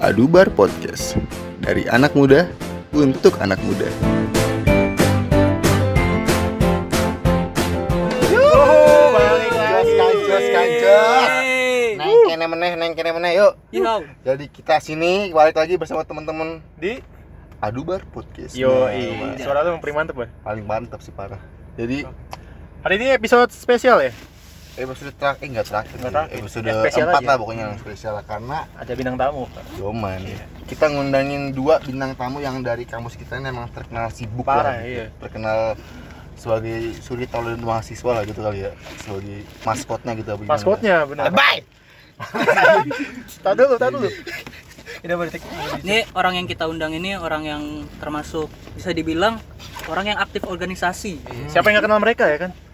Adubar Podcast. Dari anak muda untuk anak muda. Balik lagi. Neng kene meneh, neng kene meneh yuk. Yo. Jadi kita sini balik lagi bersama teman-teman di Adubar Podcast. Yo Nah, suara lu paling mantep ya Paling mantap sih parah. Jadi hari ini episode spesial ya episode terakhir, eh enggak terakhir Nggak sih. terakhir. Episode Yang spesial 4 aja. lah pokoknya yang spesial lah Karena ada bintang tamu Yoman Kita ngundangin dua bintang tamu yang dari kampus kita ini emang terkenal sibuk Parah, lah iya. Terkenal sebagai suri tauladan mahasiswa lah gitu kali ya Sebagai maskotnya gitu apa maskotnya benar Bye! tak dulu tak dulu berarti. Ini orang yang kita undang ini orang yang termasuk bisa dibilang orang yang aktif organisasi. siapa yang nggak kenal mereka ya kan Iya.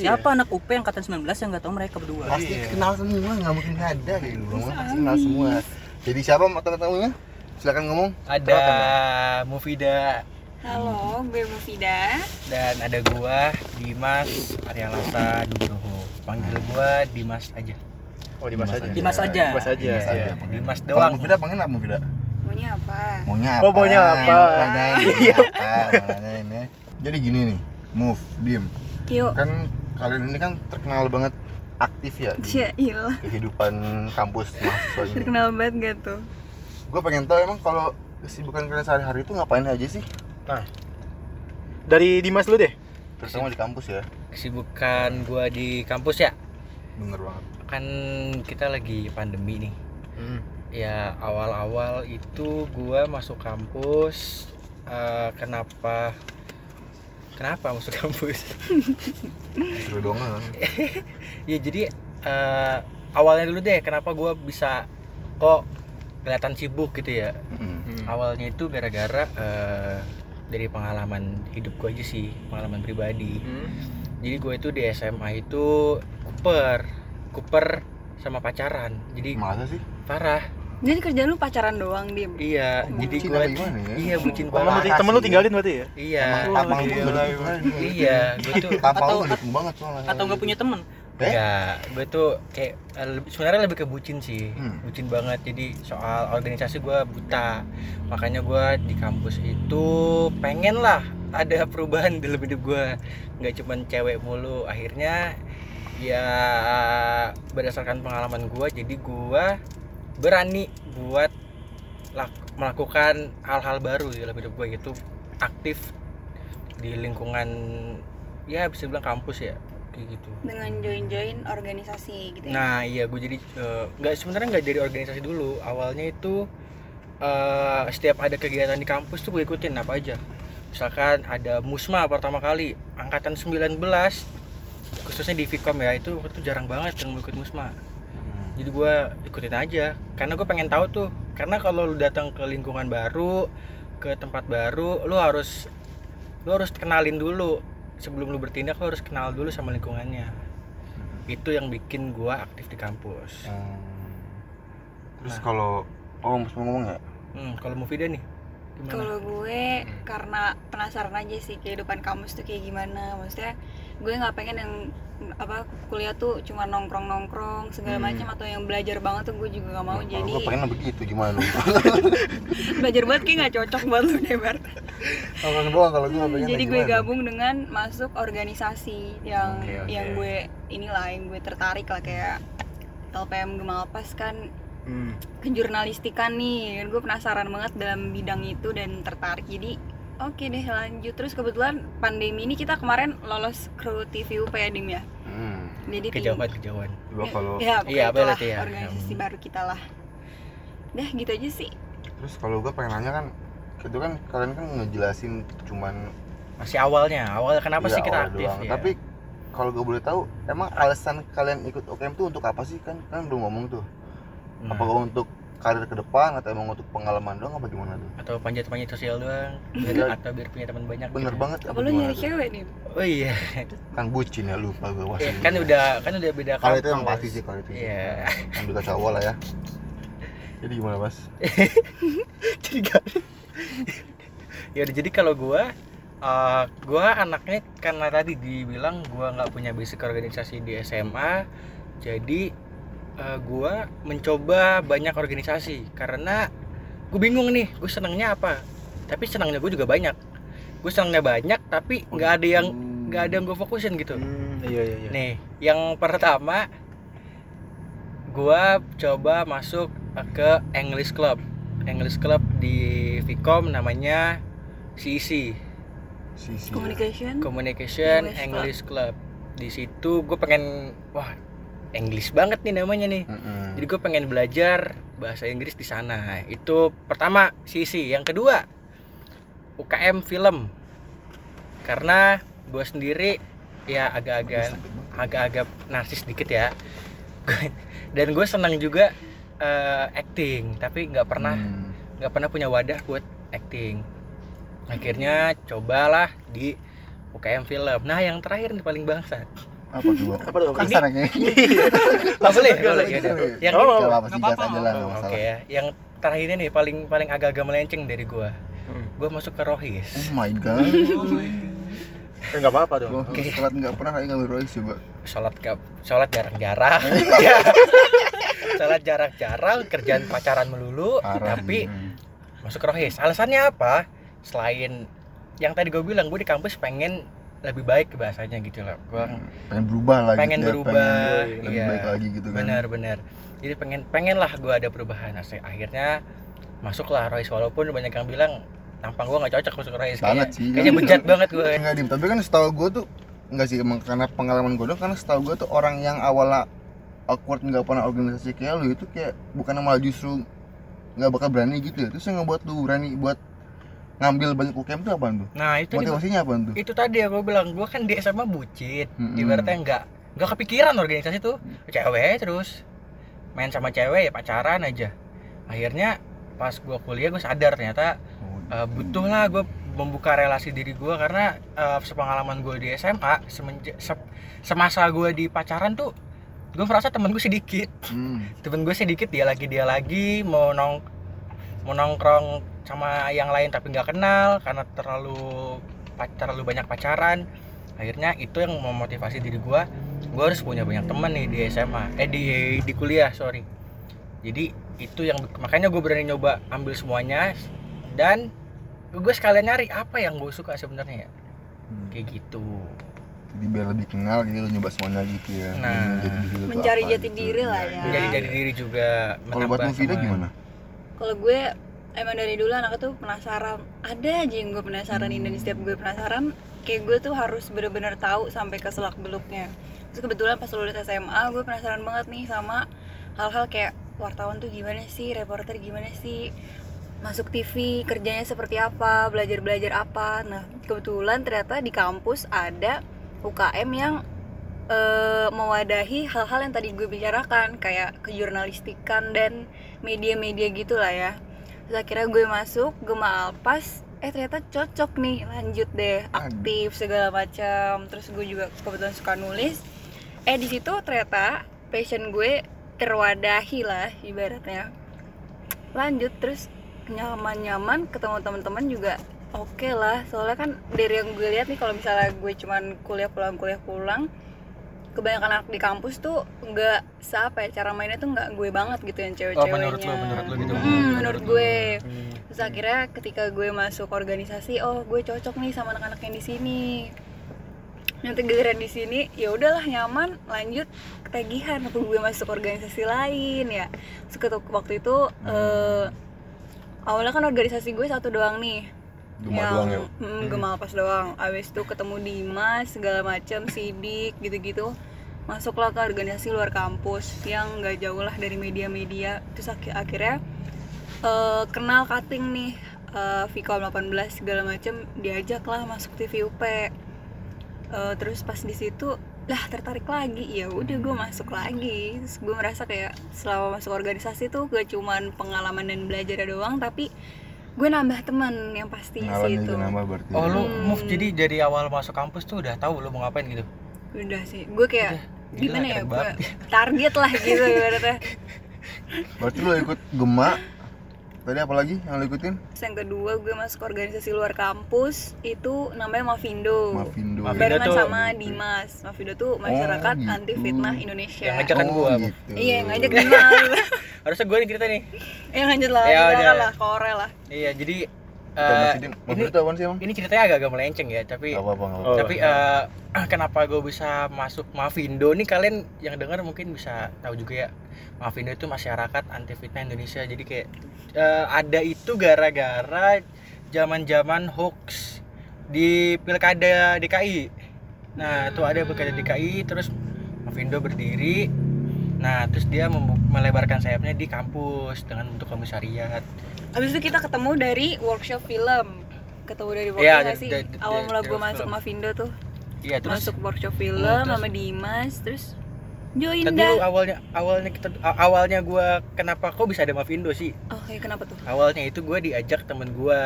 Siapa anak UP yang angkatan 19 yang nggak tahu mereka berdua? Pasti kenal semua, nggak mungkin nggak ada gitu Pasti kenal semua Jadi siapa teman-temannya? Silakan ngomong Ada Mufida Halo, gue Mufida. dan ada gua Dimas Arya Lasa Nugroho. Panggil gua Dimas aja. oh Dimas Dimas aja aja. Dimas aja. Dimas aja Dimas aja. iya. Dimas Kalau doang. Mufida pengen apa Mufida? Maunya apa? Maunya apa? Oh, maunya apa? Iya. ya. Jadi gini nih, Move, Dim Yuk. Kan kalian ini kan terkenal banget aktif ya di Cia, iyalah. kehidupan kampus mahasiswa ini Terkenal banget gak tuh? Gue pengen tahu emang kalau kesibukan kalian sehari-hari itu ngapain aja sih? dari Dimas lu deh Terutama di kampus ya Kesibukan gua di kampus ya. Bener banget Kan kita lagi pandemi nih. Ya awal-awal itu gua masuk kampus eh, kenapa kenapa masuk kampus? Seru doang ya jadi eh, awalnya dulu deh kenapa gua bisa kok kelihatan sibuk gitu ya? Mm. awalnya itu gara-gara eh, dari pengalaman hidup gue aja sih pengalaman pribadi. Jadi gue itu di SMA itu kuper kuper sama pacaran. Jadi Masa sih? parah Jadi kerjaan lu pacaran doang, Dim. iya Oh, jadi bucin gue gimana ya? iya bucin temen lu, banget Parah temen lu tinggalin berarti ya iya Emang tapang lu gede kan? iya gue tuh Tapang lu ngedukung banget soalnya Atau nggak punya temen? Eh? Enggak, gue tuh kayak eh, lebih- sebenarnya lebih ke bucin sih, Hmm. bucin banget. Jadi soal organisasi gue buta, makanya gue di kampus itu pengen lah ada perubahan dalam hidup gue, nggak cuman cewek mulu. Akhirnya ya berdasarkan pengalaman gue, jadi gue berani buat lak- melakukan hal-hal baru di dalam hidup gue gitu, aktif di lingkungan ya bisa bilang kampus ya kayak gitu. Dengan join-join organisasi gitu ya. Nah iya gue jadi eh, nggak sebenarnya nggak dari organisasi dulu awalnya itu eh, setiap ada kegiatan di kampus tuh gue ikutin apa aja misalkan ada musma pertama kali angkatan 19 khususnya di Vkom ya itu waktu itu jarang banget yang ikut musma jadi gue ikutin aja. Karena gue pengen tahu tuh karena kalau lu datang ke lingkungan baru ke tempat baru lu harus lu harus kenalin dulu. Sebelum lu bertindak lu harus kenal dulu sama lingkungannya. Itu yang bikin gua aktif di kampus. Hmm. Terus kalau Oh, mau ngomong ya? hmm, kalau mau video nih gimana? Kalau gue karena penasaran aja sih kehidupan kampus tuh kayak gimana. Maksudnya gue nggak pengen yang apa kuliah tuh cuma nongkrong nongkrong segala Hmm. macam atau yang belajar banget tuh gue juga nggak mau jadi Gue pengen begitu gimana belajar banget kayak nggak cocok buat lu deh Bart. Orang doang kalau gue pengen jadi gue gabung dengan masuk organisasi yang Oke, oke. yang gue inilah yang gue tertarik lah kayak LPM Gemalpas kan Hmm. kejurnalistikan nih gue penasaran banget dalam bidang itu dan tertarik jadi oke deh lanjut terus kebetulan pandemi ini kita kemarin lolos kru TV UP ya Dim ya Hmm. jadi tim- kejauhan kejauhan Gua kalau ya Iya, ya. organisasi baru kita lah dah gitu aja sih terus kalau gue pengen nanya kan itu kan kalian kan ngejelasin cuman masih awalnya awal kenapa ya, sih kita aktif doang. ya Tapi kalau gue boleh tahu, emang alasan kalian ikut OKM tuh untuk apa sih kan? Kan udah ngomong tuh. Nah, Apakah untuk karir ke depan atau emang untuk pengalaman doang apa gimana tuh? atau panjat panjat sosial doang atau biar punya teman banyak Bener gitu. banget. apa lu nyari cewek nih oh iya Kan bucin ya lupa gue Ya, kan udah kan udah beda Kalau itu yang pasti sih kalau itu. Iya. Ambil kaca awal lah ya. Jadi gimana mas? jadi gak ya udah jadi kalau gua eh, gua anaknya karena tadi dibilang gua nggak punya basic organisasi di SMA jadi eh, gua mencoba banyak organisasi karena gue bingung nih gue senangnya apa tapi senangnya gue juga banyak gue senangnya banyak tapi nggak ada yang nggak ada yang gue fokusin gitu Hmm, iya iya iya. nih yang pertama gue coba masuk ke English Club English Club di Vcom namanya CEC Si, si. Communication. Communication English English, Club. Di situ gue pengen wah English banget nih namanya nih. Mm-mm. Jadi gue pengen belajar bahasa Inggris di sana. Itu pertama sisi. Yang kedua UKM film. Karena gue sendiri ya agak-agak agak-agak narsis dikit ya. Dan gue senang juga eh, acting, tapi nggak pernah Hmm. nggak pernah punya wadah buat acting akhirnya cobalah di UKM film nah yang terakhir nih paling bangsat Apa? Bang? Apa tuh? Kasar kayaknya. Nggak boleh boleh ya udah. yang Oh, Gak apa-apa sih, nggak aja lah, Oh, nggak oke masalah. ya yang terakhir ini nih paling paling agak-agak melenceng dari gua Hmm. gua masuk ke Rohis Oh my god. Eh, nggak apa-apa dong. Gua sholat nggak pernah kayak ngambil Royce coba. sholat gak sholat jarang-jarang sholat jarang-jarang kerjaan pacaran melulu Parah. tapi Hmm. masuk ke Rohis alasannya apa selain yang tadi gue bilang gue di kampus pengen lebih baik bahasanya gitu loh. Gue pengen berubah lagi pengen berubah lebih iya. baik lagi gitu kan. Benar-benar jadi pengen pengen lah gue ada perubahan. Nah, akhirnya masuklah Royce. Walaupun banyak yang bilang tampang gue nggak cocok masuk Royce. Banget kayaknya, sih. kayaknya bejat banget gue enggak dim. Tapi kan setahu gue tuh enggak sih emang karena pengalaman gue dong karena setahu gue tuh orang yang awalnya awkward nggak pernah organisasi kayak lu itu kayak bukan malah justru nggak bakal berani gitu ya. Terus yang ngebuat lu berani buat ngambil banyak UKM tuh apa tuh? Nah itu motivasinya apa tuh? itu tadi ya gue bilang gue kan di SMA bucin Mm-mm. ibaratnya nggak nggak kepikiran organisasi tuh. Cewek terus main sama cewek ya pacaran aja. Akhirnya pas gue kuliah gue sadar ternyata uh, butuh lah gue membuka relasi diri gue karena uh, sepengalaman gue di SMA semenja se- semasa gue di pacaran tuh gue merasa temen gue sedikit. Hmm. temen gue sedikit dia lagi dia lagi mau nong mau nongkrong sama yang lain tapi nggak kenal karena terlalu terlalu banyak pacaran. Akhirnya itu yang memotivasi diri gue gue harus punya banyak teman nih di SMA eh di di kuliah sorry. Jadi itu yang makanya gue berani nyoba ambil semuanya. Dan gue sekalian nyari apa yang gue suka sebenarnya ya. Hmm. kayak gitu. Jadi biar lebih kenal gitu lu nyoba semuanya gitu ya. Nah. Menjadi diri Mencari jati gitu. diri lah ya. menjadi jadi diri juga kalau buat sama- gimana? Kalau gue emang dari dulu anaknya tuh penasaran. Ada aja yang gue penasaranin Hmm. dan setiap gue penasaran, kayak gue tuh harus bener-bener tahu sampai ke selak beluknya. Terus kebetulan pas lulus SMA, gue penasaran banget nih sama hal-hal kayak wartawan tuh gimana sih, reporter gimana sih, masuk TV kerjanya seperti apa, belajar-belajar apa. Nah kebetulan ternyata di kampus ada UKM yang eh, mewadahi hal-hal yang tadi gue bicarakan kayak kejurnalistikan dan media-media gitulah ya terus akhirnya gue masuk Gema Alpas eh ternyata cocok nih lanjut deh aktif segala macam. Terus gue juga kebetulan suka nulis. Eh di situ ternyata passion gue terwadahi lah ibaratnya. Lanjut terus nyaman-nyaman ketemu teman-teman juga oke lah. Soalnya kan dari yang gue lihat nih kalau misalnya gue cuman kuliah pulang kuliah pulang kebanyakan anak di kampus tuh nggak siapa ya cara mainnya tuh nggak gue banget gitu yang oh cewek-ceweknya. menurut lo menurut lo gitu Hmm, menurut gue. Hmm. terus akhirnya ketika gue masuk organisasi oh gue cocok nih sama anak-anak yang di sini. Nanti giliran di sini ya udahlah nyaman lanjut ketagihan apa gue masuk organisasi lain ya. Terus waktu itu eh, awalnya kan organisasi gue satu doang nih Gema doang ya? hmm, Gema pas doang. Abis itu ketemu Dimas segala macam sidik gitu-gitu. Masuklah ke organisasi luar kampus yang nggak jauh lah dari media-media. Terus akhi- akhirnya eh, kenal cutting nih eh, Vcom 18 segala macam diajak lah masuk TV UP Eh, terus pas di situ lah tertarik lagi. Ya udah gue masuk lagi. Terus gue merasa kayak selama masuk organisasi tuh gak cuman pengalaman dan belajar doang tapi gue nambah teman yang pasti sih itu nambah berarti. Oh lu Hmm. move jadi dari awal masuk kampus tuh udah tahu lu mau ngapain gitu? udah sih. Gue kayak Gila, gimana ya gue target lah gitu ibaratnya. Berarti lu ikut Gema. Tadi apa lagi yang lu ikutin? Terus yang kedua gue masuk organisasi luar kampus itu namanya Mavindo. Mavindo. Mavindo barengan tuh- sama Dimas. Mavindo tuh masyarakat gitu. anti fitnah Indonesia. Yang ngajak kan oh, gua, gitu. iya ngajak Dimas harusnya gue nih cerita nih Ya lanjut lah, Ya udah. lah, kore lah. iya jadi eh. Mau ini sih ini ceritanya agak-agak melenceng ya tapi Gak apa-apa, gak Oh. apa-apa. tapi eh, kenapa gue bisa masuk Mavindo nih kalian yang dengar mungkin bisa tahu juga ya Mavindo itu masyarakat anti fitnah Indonesia jadi kayak eh, ada itu gara-gara zaman-zaman hoax di pilkada DKI nah itu ada pilkada DKI terus Mavindo berdiri nah terus dia melebarkan sayapnya di kampus dengan bentuk komisariat Abis itu kita ketemu dari workshop film. Ketemu dari workshop dari- sih? Awal mula gue masuk film. Mavindo tuh. iya terus masuk workshop film terus- sama Dimas, terus join Tadi dulu dah. awalnya awalnya kita awalnya gue kenapa kok bisa ada Mavindo sih Oke, kenapa tuh? awalnya itu gue diajak temen gue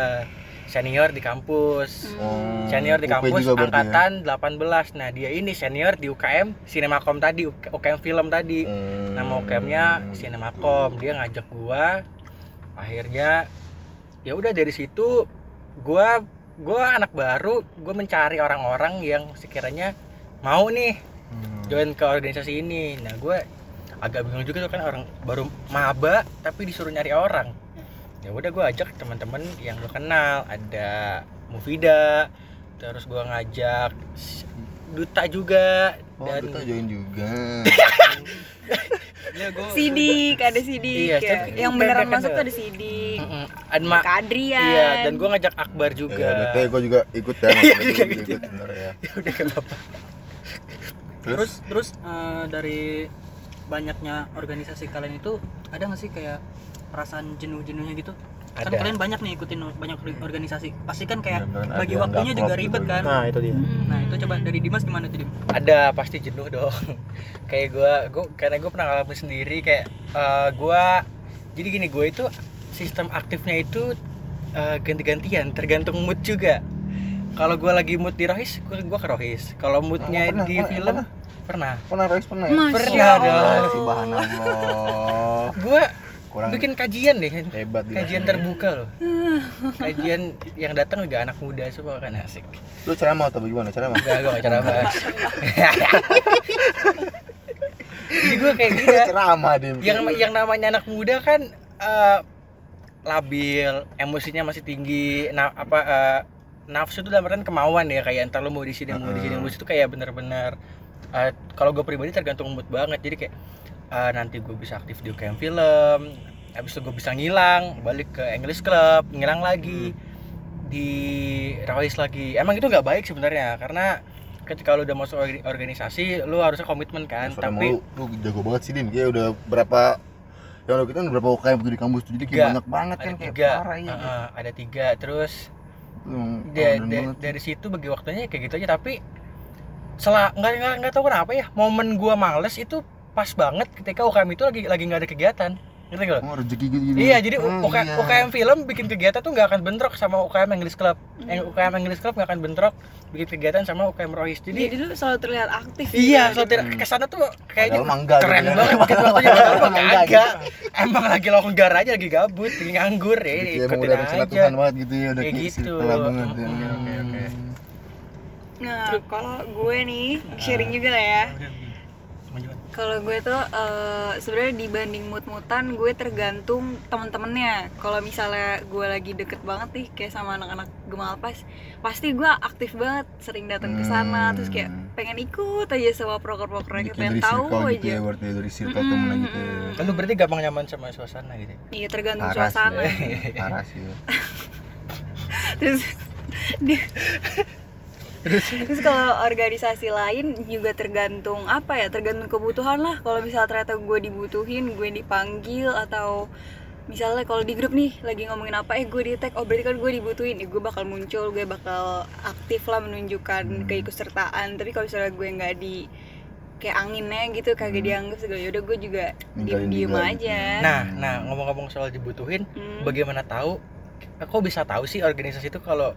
senior di kampus Hmm. senior di kampus ya? angkatan 18 nah dia ini senior di UKM Sinemakom tadi UK- UKM film tadi Hmm. nama UKM-nya Sinemakom dia ngajak gua akhirnya ya udah dari situ gua gua anak baru gua mencari orang-orang yang sekiranya mau nih Hmm. join ke organisasi ini nah gue agak bingung juga tuh kan orang baru maba tapi disuruh nyari orang ya udah gue ajak teman-teman yang gue kenal ada Mufida terus gue ngajak Duta juga Oh, dan Duta join juga. ya gue Sidik, ada Sidik Iya, ya. Yang beneran mereka masuk ada. tuh ada Sidik. Adma Kadrian. iya dan gue ngajak Akbar Ya, juga betul gue juga ikut ya. Iya, Gue juga ikut. bener ya. ya udah kenapa terus terus eh, dari banyaknya organisasi kalian itu ada nggak sih kayak perasaan jenuh-jenuhnya gitu kan Ada. kalian banyak nih ikutin banyak or- organisasi pasti kan kayak Bener-bener ada bagi waktunya juga ribet gitu. kan Nah, itu dia. Hmm. nah itu coba dari Dimas gimana tuh Dim? ada pasti jenuh dong kayak gue gue karena gue pernah ngalamin sendiri kayak eh, gue jadi gini gue itu sistem aktifnya itu eh, ganti-gantian tergantung mood juga kalau gue lagi mood di Rohis gue gue ke Rohis kalau moodnya pernah, di pernah, film pernah. pernah Pernah Royce pernah ya? Pernah dong. Si bahan Allah. gue Kurang bikin kajian deh hebat dia. kajian terbuka loh kajian yang datang juga anak muda semua kan asik Lu ceramah atau bagaimana? Ceramah? Enggak, gue gak cara bahas Jadi gue kayak gini ya ceramah Dim. yang yang namanya anak muda kan eh, labil, emosinya masih tinggi, nah apa eh, nafsu itu dalam artian kemauan ya kayak entar lo mau di sini mau di sini mau di situ kayak bener-bener eh, kalau gue pribadi tergantung mood banget jadi kayak eh, nanti gue bisa aktif di UKM film habis itu gue bisa ngilang balik ke English Club ngilang lagi di Rawis lagi. Emang itu nggak baik sebenarnya karena ketika lu udah masuk orga- organisasi lu harusnya komitmen kan Suara tapi lu, lu jago banget sih Dim. Kayak udah berapa lu kita udah berapa UKM di kampus jadi kayak banyak banget kan ada kayak tiga. parah ya. Heeh, ada tiga. Terus da- keren da- dari situ bagi waktunya kayak gitu aja tapi setelah nggak nggak nggak tahu kenapa ya momen gua males itu pas banget ketika UKM itu lagi lagi nggak ada kegiatan ngerti gak lo? Oh, rezeki gitu, gitu. Iya, jadi Hmm, UKM, iya. UKM film bikin kegiatan tuh nggak akan bentrok sama UKM English Club. Yang UKM English Club nggak akan bentrok bikin kegiatan sama UKM Rohis. Jadi Jadi, dulu selalu terlihat aktif. iya, gitu. soal tidak ke sana tuh kayaknya enggak keren gitu kan. banget bikin waktunya padahal kagak. Emang lagi longgar aja lagi gabut, lagi nganggur ya, Gitu ya, ikutin udah rencana aja. Tuhan banget gitu ya, udah Kayak kayak gitu. banget ya. Oke, oke, oke. Nah, kalau gue nih sharing juga lah ya. Kalau gue tuh eh, sebenarnya dibanding mut-mutan gue tergantung teman-temannya. Kalau misalnya gue lagi deket banget nih kayak sama anak-anak Gemalpas, pasti gue aktif banget, sering datang ke sana, terus kayak Hmm. pengen ikut aja sama proker-prokernya, Bikin pengen tahu circle gitu aja. ya, berarti dari circle Mm-mm, temen gitu. Kan lu berarti gampang nyaman sama suasana gitu. ya? Iya tergantung Parah suasana. ya. Parah sih ya. terus dia- terus kalau organisasi lain juga tergantung apa ya tergantung kebutuhan lah kalau misalnya ternyata gue dibutuhin gue dipanggil atau misalnya kalau di grup nih lagi ngomongin apa eh gue di tag oh berarti kan gue dibutuhin eh, gue bakal muncul gue bakal aktif lah menunjukkan Hmm. keikutsertaan tapi kalau misalnya gue nggak di kayak anginnya gitu kagak Hmm. dianggap segala yaudah gue juga diem diem aja gitu. Nah, nah ngomong-ngomong soal dibutuhin, Hmm. bagaimana tahu kok bisa tahu sih organisasi itu kalau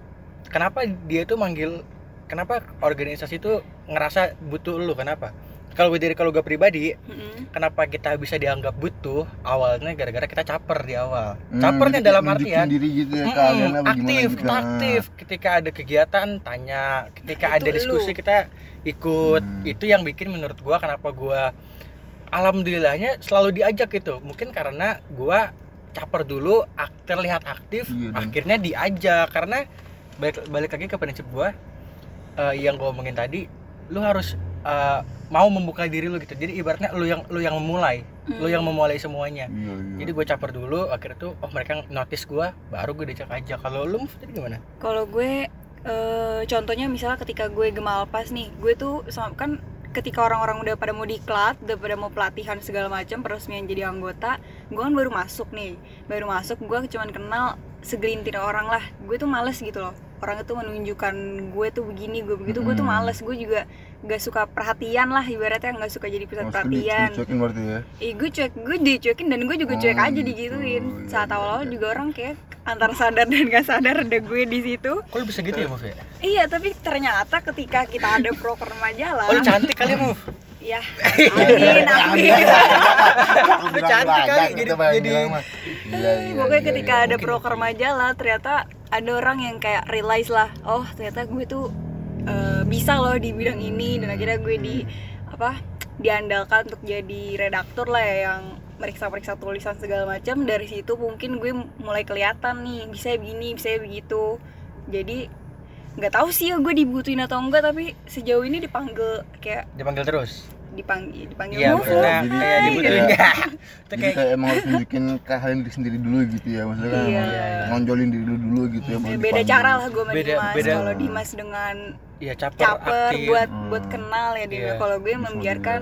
kenapa dia tuh manggil kenapa organisasi itu ngerasa butuh lu? Kenapa? Kalau gue dari kalau gue pribadi Mm-mm. kenapa kita bisa dianggap butuh? Awalnya gara-gara kita caper di awal. Hmm, capernya dalam artian diri gitu ya kalian aktif gitu. kita aktif. Ketika ada kegiatan tanya. Ketika Itu ada diskusi lu. kita ikut. Hmm. itu yang bikin menurut gua kenapa gua alhamdulillahnya selalu diajak gitu. Mungkin karena gua caper dulu ak- terlihat aktif Iya, akhirnya diajak. Karena balik balik lagi ke prinsip gua eh, yang gua omongin tadi lu harus eh, mau membuka diri lu gitu. Jadi ibaratnya lu yang lu yang memulai lu yang memulai semuanya. Iya iya. Jadi gue caper dulu akhirnya tuh oh mereka notice gua baru gue diajak aja. Kalau lu tadi gimana? Kalau gue eh, contohnya misalnya ketika gue gemal pas nih, gue tuh sama- kan ketika orang-orang udah pada mau diklat, udah pada mau pelatihan segala macam, peresmian jadi anggota, gue kan baru masuk nih, baru masuk gue cuman kenal segelintir orang lah, gue tuh males gitu loh. Orang itu menunjukkan gue tuh begini, gue begitu, gue tuh males, gue juga gak suka perhatian lah ibaratnya nggak suka jadi pusat Maksudnya di- perhatian. dicuekin berarti ya Ih gue cuek, gue dicuekin dan gue juga cuek Oh, aja gitu. digituin. Iya, Saat iya, awal-awal iya. juga orang kayak antara sadar dan gak sadar ada gue di situ. kok lu bisa gitu ya Move ya? Iya, tapi ternyata ketika kita ada proker majalah, oh lu cantik kali Move ya amin, amin. Lu cantik kali, jadi- jadi- iya, iya, Pokoknya iya, ketika iya. ada proker majalah, ternyata ada orang yang kayak realize lah, oh ternyata gue tuh eh, bisa loh di bidang ini. Dan akhirnya gue di apa diandalkan untuk jadi redaktur lah ya yang meriksa-meriksa tulisan segala macam. Dari situ mungkin gue mulai kelihatan nih bisa begini bisa begitu. Jadi nggak tahu sih ya gue dibutuhin atau enggak tapi sejauh ini dipanggil kayak dipanggil terus dipanggil dipanggil iya Mufo. maksudnya Jadi kayak dibutuhin kayak- enggak itu Jadi kayak kayak emang harus nunjukin keahlian diri sendiri dulu gitu ya Maksudnya kan Iya. ngonjolin diri lu dulu gitu ya Ya, beda dipanggil. cara lah gue sama Beda- Dimas beda. kalau Dimas dengan ya caper, caper aktif buat Hmm. buat kenal ya dia Iya. kalau gue Bisa membiarkan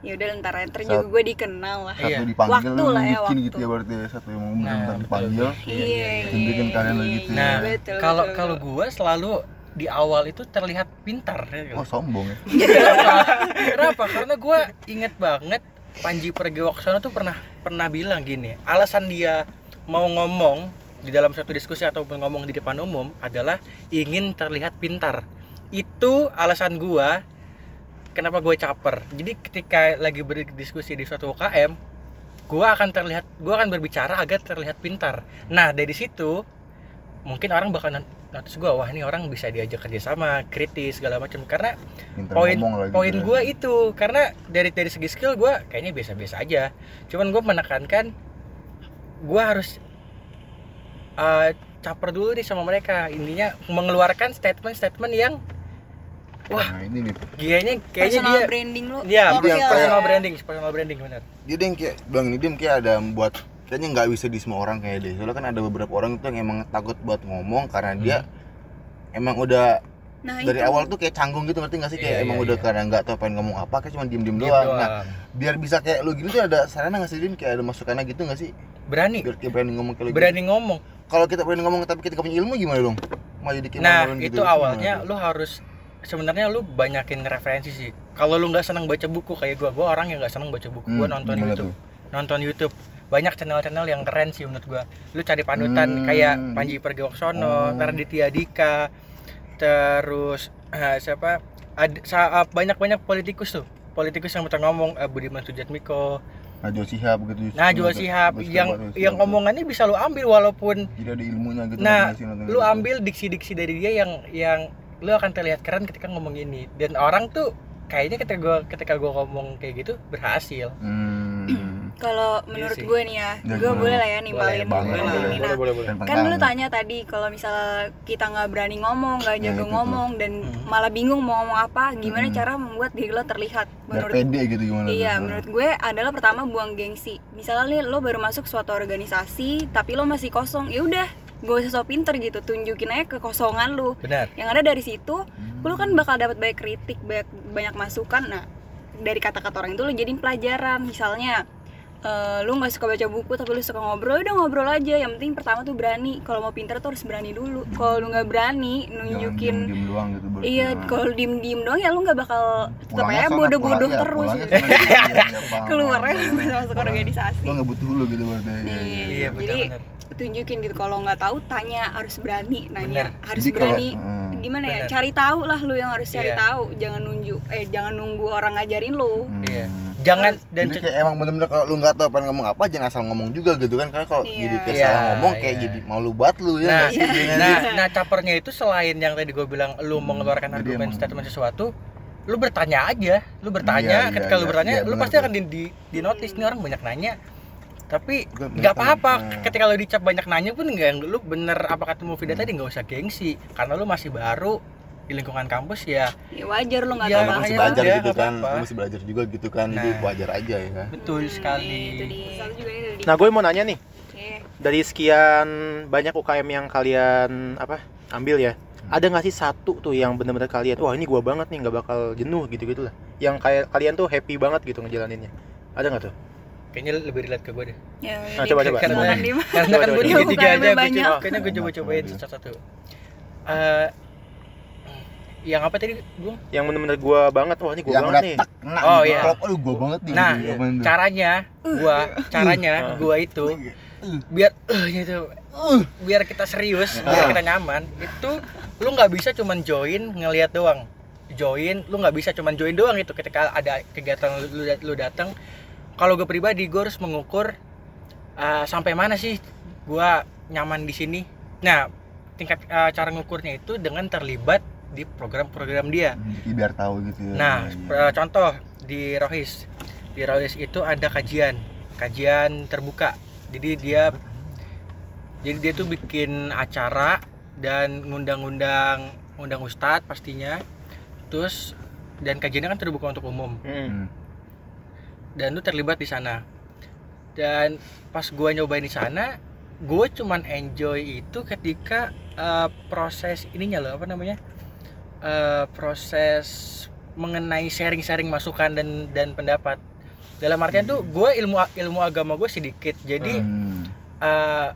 ya udah ntar ntar Saat- juga gue dikenal lah Satu Iya. dipanggil Waktu lah ya, waktu. gitu ya berarti ya Satu yang mau Nah, dipanggil iya Tunjukin kalian lo gitu ya. nah Betul, kalau betul, kalau betul. gua selalu di awal itu terlihat pintar ya. Oh sombong ya Kenapa? Kenapa? Karena gue inget banget Panji Pragiwaksono tuh pernah pernah bilang gini, alasan dia mau ngomong di dalam suatu diskusi ataupun ngomong di depan umum adalah ingin terlihat pintar. Itu alasan gua kenapa gue caper. Jadi ketika lagi berdiskusi di suatu UKM, gua akan terlihat gua akan berbicara agar terlihat pintar. Nah, dari situ mungkin orang bakal not- notice gua, wah ini orang bisa diajak kerjasama, kritis segala macam. Karena poin lah gitu poin ya. gue itu karena dari dari segi skill gue kayaknya biasa-biasa aja. Cuman gue menekankan gue harus uh, caper dulu nih sama mereka. Intinya mengeluarkan statement-statement yang wah Nah ini nih. kayaknya kayaknya personal dia branding lu. Ya Jadi yang personal kayak- branding personal branding benar Dia yang kayak Bilang ini dia kayak ada buat Kayaknya nggak bisa di semua orang kayak dia Soalnya kan ada beberapa orang itu yang emang takut buat ngomong Karena dia Emang udah nah dari itu. awal tuh kayak canggung gitu ngerti gak sih kayak Iya, emang iya, udah iya. karena nggak tahu pengen ngomong apa kayak cuma diem diem doang. doang. Nah biar bisa kayak lu gini tuh ada sarana nggak sih Din kayak ada masukannya gitu nggak sih berani biar kita berani ngomong kayak lu gitu. berani ngomong Kalau kita berani ngomong tapi kita nggak punya ilmu gimana dong? Mau jadi kayak nah itu gitu, awalnya gimana lu harus sebenarnya lu banyakin referensi sih kalau lu nggak senang baca buku kayak gue gue orang yang nggak senang baca buku gue Hmm, nonton gimana YouTube tuh? nonton YouTube banyak channel-channel yang keren sih menurut gua lu cari panutan Hmm. kayak Panji Pragiwaksono, Oh. Raditya Dika terus eh, siapa ada sa- banyak-banyak politikus tuh politikus yang bisa ngomong eh, Budiman Sujatmiko Najwa Shihab gitu. Najwa suka yang yang omongannya bisa lu ambil walaupun jadi ada ilmunya gitu. Nah, lu gitu? ambil diksi-diksi dari dia yang yang lu akan terlihat keren ketika ngomong ini dan orang tuh kayaknya ketika gua ketika gua ngomong kayak gitu berhasil Hmm. Kalau Iya menurut gue nih ya Ya, gue boleh lah ya Boleh, nimpalin boleh, nimpalin boleh, ini. Nah, boleh boleh Dan kan lu tanya tadi kalau misalnya kita nggak berani ngomong nggak Nah, jago itu tuh. ngomong dan Hmm. malah bingung mau ngomong apa gimana Hmm. cara membuat diri lo terlihat biar menurut pede gitu gimana Iya, tuh? menurut gue adalah pertama buang gengsi. Misalnya nih lo baru masuk suatu organisasi, tapi lo masih kosong, ya udah, gak usah pinter gitu, tunjukin aja kekosongan lo. benar Yang ada dari situ, Hmm. lo kan bakal dapat banyak kritik, banyak banyak masukan. Nah, dari kata-kata orang itu lo jadiin pelajaran. Misalnya, eh, lu nggak suka baca buku tapi lu suka ngobrol, ya udah ngobrol aja. Yang penting pertama tuh berani. Kalau mau pinter tuh harus berani dulu. Kalau lu nggak berani nunjukin diem doang gitu berarti. Iya, Nah. kalau diem-diem doang ya lu nggak bakal tetap aja sana, bodoh-bodoh pulangnya- terus gitu. gitu, iya, iya, Keluarnya masuk organisasi. Lo nggak butuh lu gitu berarti. Iya, iya, Iya, iya Jadi tunjukin gitu kalau nggak tahu tanya harus berani nanya Bener. harus Jadi berani hmm. gimana ya Bener. cari tahu lah lu yang harus cari Iya. tahu jangan nunjuk eh jangan nunggu orang ngajarin lu Hmm. Iya. Jangan dan Jadi kayak emang bener-bener kalau lu nggak tahu pengen ngomong apa jangan asal ngomong juga gitu kan karena kalau Iya. jadi kayak Iya, salah ngomong kayak iya. jadi malu banget lu ya nah, sih? Iya nah, nah capernya itu selain yang tadi gue bilang lu Hmm, mengeluarkan argumen emang- statement sesuatu lu bertanya aja lu bertanya Iya, iya, ketika lu iya, bertanya iya, lu pasti tuh. akan di, di, di notice nih orang banyak nanya tapi nggak apa-apa nah. ketika lu dicap banyak nanya pun nggak lu bener apa kata Mufida tadi nggak usah gengsi karena lu masih baru di lingkungan kampus ya ya wajar lo nggak Iya, tahu apa masih belajar udah, gitu kan? lu masih belajar juga gitu kan jadi Nah. wajar aja ya. Betul sekali. itu dia. Satu juga ini dari Nah, gue mau nanya nih, Oke. dari sekian banyak UKM yang kalian apa ambil ya, ada nggak sih satu tuh yang benar-benar kalian, wah ini gua banget nih nggak bakal jenuh gitu gitu lah, yang kayak kalian tuh happy banget gitu ngejalaninnya, ada nggak tuh? kayaknya lebih relate ke gue deh. Ya, Nah, coba, coba. karena Coba, kan coba, gue coba. tiga aja gue kayaknya gue coba cobain Coba. satu-satu Eh, yang apa tadi gue Yang benar-benar gua banget, wah ini gua yang banget nih. kena Oh, iya. Kalau, aduh gua banget nih. Nah, caranya gua caranya Uh. gua itu biar eh gitu biar kita serius biar kita nyaman itu lu nggak bisa cuman join ngelihat doang. Join lu nggak bisa cuman join doang itu ketika ada kegiatan lu, lu, lu datang. Kalau gue pribadi gue harus mengukur uh, sampai mana sih gua nyaman di sini. Nah tingkat uh, cara ngukurnya itu dengan terlibat di program-program dia Jadi biar tahu gitu ya Nah, Iya. eh, contoh di Rohis. Di Rohis itu ada kajian, kajian terbuka. Jadi dia jadi dia tuh bikin acara dan ngundang-ngundang undang ustadz pastinya. Terus dan kajiannya kan terbuka untuk umum Hmm. Hmm. dan lu terlibat di sana. Dan pas gua nyobain di sana, gue cuman enjoy itu ketika eh, proses ininya loh apa namanya? Eh, proses mengenai sharing-sharing masukan dan dan pendapat. Dalam artian tuh gue ilmu ilmu agama gue sedikit. Jadi Hmm. eh,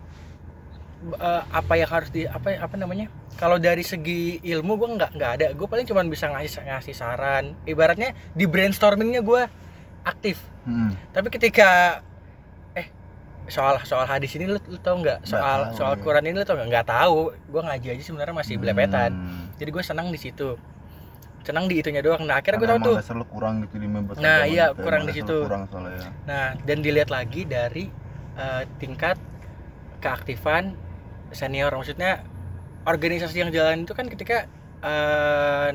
eh, apa yang harus di apa apa namanya? Kalau dari segi ilmu gue nggak nggak ada. Gue paling cuman bisa ngasih ngasih saran. Ibaratnya di brainstormingnya gue aktif Hmm. tapi ketika eh soal soal hadis ini lu, lu tau nggak soal tahu, soal ya. Quran ini lu tau nggak nggak tahu gue ngaji aja sebenarnya masih belepetan Hmm. Jadi gue senang di situ. Senang di itunya doang. Nah akhirnya gue emang tuh lu kurang gitu di Nah, iya, gitu, kurang di situ. kurang soalnya ya. nah dan dilihat lagi dari eh, tingkat keaktifan senior. Maksudnya organisasi yang jalan itu kan ketika eh,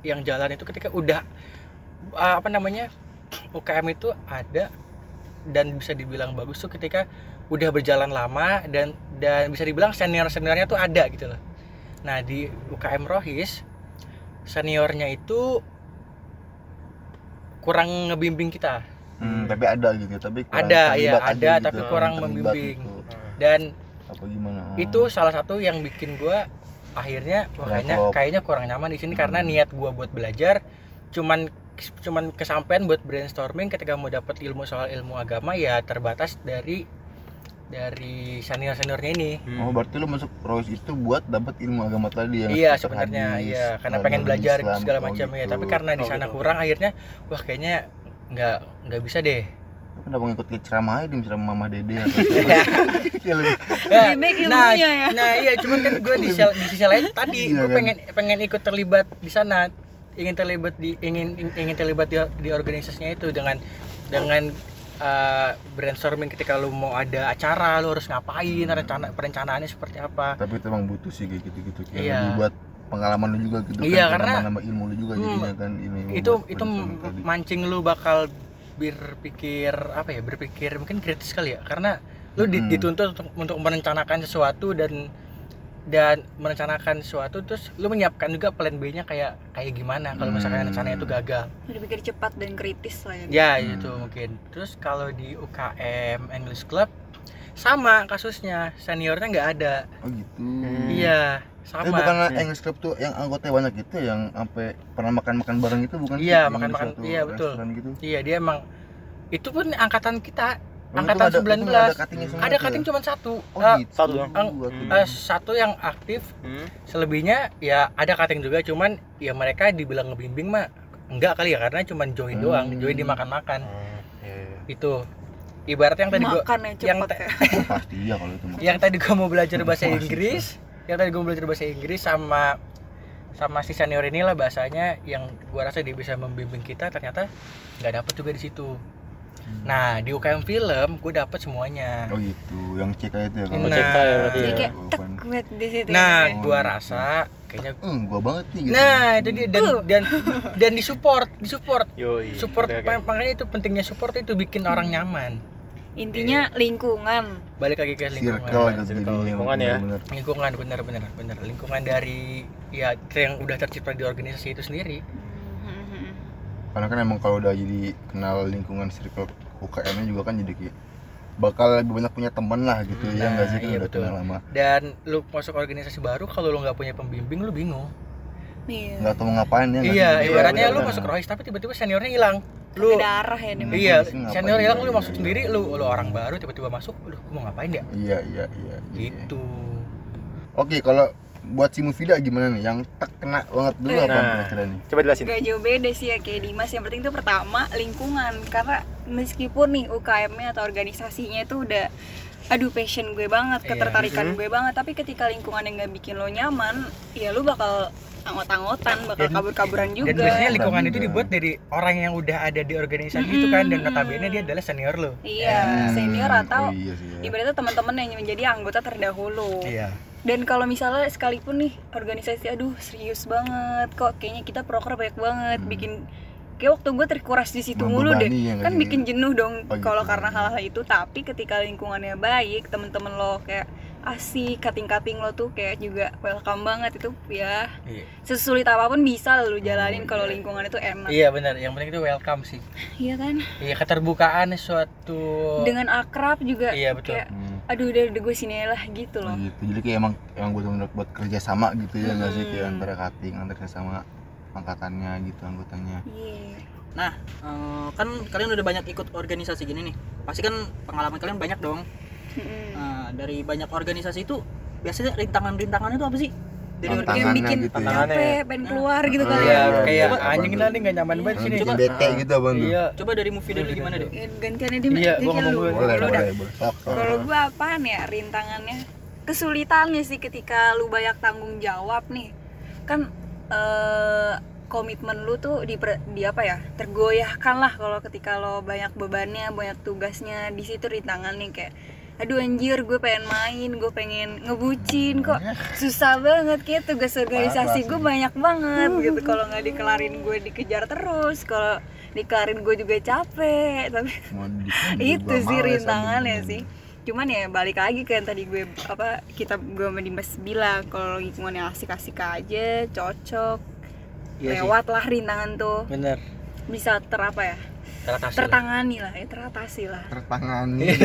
yang jalan itu ketika udah eh, apa namanya UKM itu ada dan bisa dibilang bagus tuh ketika udah berjalan lama dan dan bisa dibilang senior seniornya tuh ada gitu loh nah di UKM Rohis seniornya itu kurang ngebimbing kita Hmm, tapi ada gitu tapi kurang Ada, iya, aja ada, gitu, tapi kurang terlibat membimbing. gitu. dan apa gimana itu salah satu yang bikin gua akhirnya wah, Kurang kayaknya kurang nyaman di sini Hmm. karena niat gua buat belajar cuman cuman kesampaian buat brainstorming ketika mau dapat ilmu soal ilmu agama ya terbatas dari dari senior seniornya ini Oh berarti lu masuk Rois itu buat dapat ilmu agama tadi yang iya sebenarnya hadis, iya karena pengen belajar Islam. segala Oh, macam ya gitu. tapi karena di Oh, sana gitu. kurang akhirnya wah kayaknya nggak nggak bisa deh kenapa ngikut ke ceramah aja di ceramah mama dede atau Ya, Ya, nah, ilmunya ya. nah iya cuman kan gue di, sel- di sisi lain tadi Iya gue kan? pengen pengen ikut terlibat di sana ingin terlibat di ingin ingin terlibat di, di organisasinya itu dengan dengan uh, brainstorming ketika lu mau ada acara lu harus ngapain rencana perencanaannya seperti apa tapi itu emang butuh sih kayak gitu-gitu kayak Iya. lebih buat pengalaman lu juga gitu Iya, kan karena- nambah ilmu lu juga Hmm, jadinya kan ini itu itu mancing lu bakal berpikir apa ya berpikir mungkin kritis kali ya karena lu Mm-mm. dituntut untuk, untuk merencanakan sesuatu dan dan merencanakan sesuatu terus lu menyiapkan juga plan B-nya kayak kayak gimana kalau misalkan Hmm. rencananya itu gagal Udah pikir cepat dan kritis lah ya. ya Hmm. itu mungkin terus kalau di UKM English Club sama kasusnya seniornya nggak ada oh gitu Hmm. iya Eh sama bukan Hmm. English Club tuh yang anggota banyak itu yang sampai pernah makan-makan bareng itu bukan? Iya, makan-makan. suatu Iya, betul. gitu. iya dia emang itu pun angkatan kita Angkatan ada- itu 19. nggak ada cuttingnya semua ada ya? cutting cuma satu Oh Eh, gitu. Satu doang. Hmm. eh, satu yang aktif Hmm. selebihnya ya ada cutting juga cuman ya mereka dibilang ngebimbing mah enggak kali ya karena cuman join doang Hmm. join dimakan-makan Hmm, iya, iya. itu ibaratnya yang tadi gua Makan ya yang ya. Oh, iya kalau itu yang tadi gua mau belajar bahasa Inggris yang tadi gua mau belajar bahasa Inggris sama sama si senior inilah bahasanya yang gua rasa dia bisa membimbing kita ternyata nggak dapet juga di situ nah di UKM film gue dapet semuanya oh gitu yang CK itu ya Nah. CK ya berarti ya. kayak tek buat di situ nah ya. gua rasa kayaknya Hmm, gua banget nih gitu. nah itu dia dan Uh. dan dan disupport disupport Yoi. support oke. makanya itu pentingnya support itu bikin orang nyaman intinya lingkungan balik lagi ke lingkungan circle gitu circle lingkungan ya. bener-bener. lingkungan bener bener bener lingkungan dari ya yang udah tercipta di organisasi itu sendiri Hmm, karena kan emang kalau udah jadi kenal lingkungan circle UKM nya juga kan jadi kayak bakal lebih banyak punya temen lah gitu ya Nah, nggak sih kan iya udah betul. kenal lama dan lu masuk organisasi baru kalau lu nggak punya pembimbing lu bingung iya nggak tahu mau ngapain ya iya sih? ibaratnya lu benar. masuk rohis tapi tiba-tiba seniornya hilang lu lu darah ya nih iya ngapain senior hilang ya, lu iya, masuk iya. sendiri lu lu orang baru tiba-tiba masuk lu mau ngapain ya iya iya iya iya. gitu oke kalau buat si Mufida gimana nih? Yang tak kena banget dulu apa Nah. kira-kira nih? Coba jelasin. Gak jauh beda sih ya kayak Dimas. Yang penting itu pertama lingkungan. Karena meskipun nih UKM-nya atau organisasinya itu udah Aduh passion gue banget, Iya. ketertarikan gue banget. Tapi ketika lingkungan yang gak bikin lo nyaman Ya lu bakal anggot-anggotan, bakal kabur-kaburan juga. dan biasanya lingkungan itu dibuat dari orang yang udah ada di organisasi itu kan. Dan notabene dia adalah senior lo. Iya, senior Hmm, atau oh iya sih ya. ibaratnya teman-teman yang menjadi anggota terdahulu. Iya dan kalau misalnya sekalipun nih organisasi aduh serius banget kok kayaknya kita proker banyak banget Hmm. bikin kayak waktu gue terkuras di situ mulu deh ya kan bikin jenuh dong Oh, gitu. kalau karena hal-hal itu tapi ketika lingkungannya baik temen-temen lo kayak asik kating-kating lo tuh kayak juga welcome banget itu ya. Iya. Sesulit apa pun bisa lo jalanin Oh, kalau iya. lingkungan itu enak. Iya benar. Yang penting itu welcome sih. Iya kan? Iya keterbukaan suatu dengan akrab juga iya betul. kayak Hmm, aduh udah, udah gue sini lah gitu loh. Gitu. Jadi kayak emang emang betul-betul buat kerja sama gitu ya nggak sih? Kayak Hmm. antara cutting antara sama angkatannya gitu anggotanya. Iya. Nah, eh, kan kalian udah banyak ikut organisasi gini nih. Pasti kan pengalaman kalian banyak dong. Mm-mm. Nah, dari banyak organisasi itu biasanya rintangan-rintangannya itu apa sih? Dari yang bikin gitu ya. Tantangannya capek ya. pengen keluar gitu kali iya ya Iya, kayak coba- anjing coba- nanti nggak nyaman banget Yang sini Coba. bete gitu abang tuh iya Coba dari movie dulu gimana deh? Ya, gantian di Iya, gua ngomong dulu. boleh sok. Kalau gua apaan ya rintangannya? Kesulitannya sih ketika lu banyak tanggung jawab nih. Kan eh komitmen lu tuh di, di apa ya? Tergoyahkan lah kalau ketika lo banyak bebannya, banyak tugasnya. Di situ rintangan nih kayak aduh anjir gue pengen main gue pengen ngebucin kok susah banget kayak tugas organisasi Parah gue banyak banget gitu. Kalau nggak dikelarin gue dikejar terus. Kalau dikelarin gue juga capek. Tapi itu sih rintangannya abang. sih. Cuman ya balik lagi ke yang tadi gue apa kita gue sama Dimas bilang kalau lingkungannya asik-asik aja cocok. Iya sih. lewat lah rintangan tuh. Bener. Bisa ter apa ya teratasi lah. tertangani lah ya teratasi lah. Tertangani.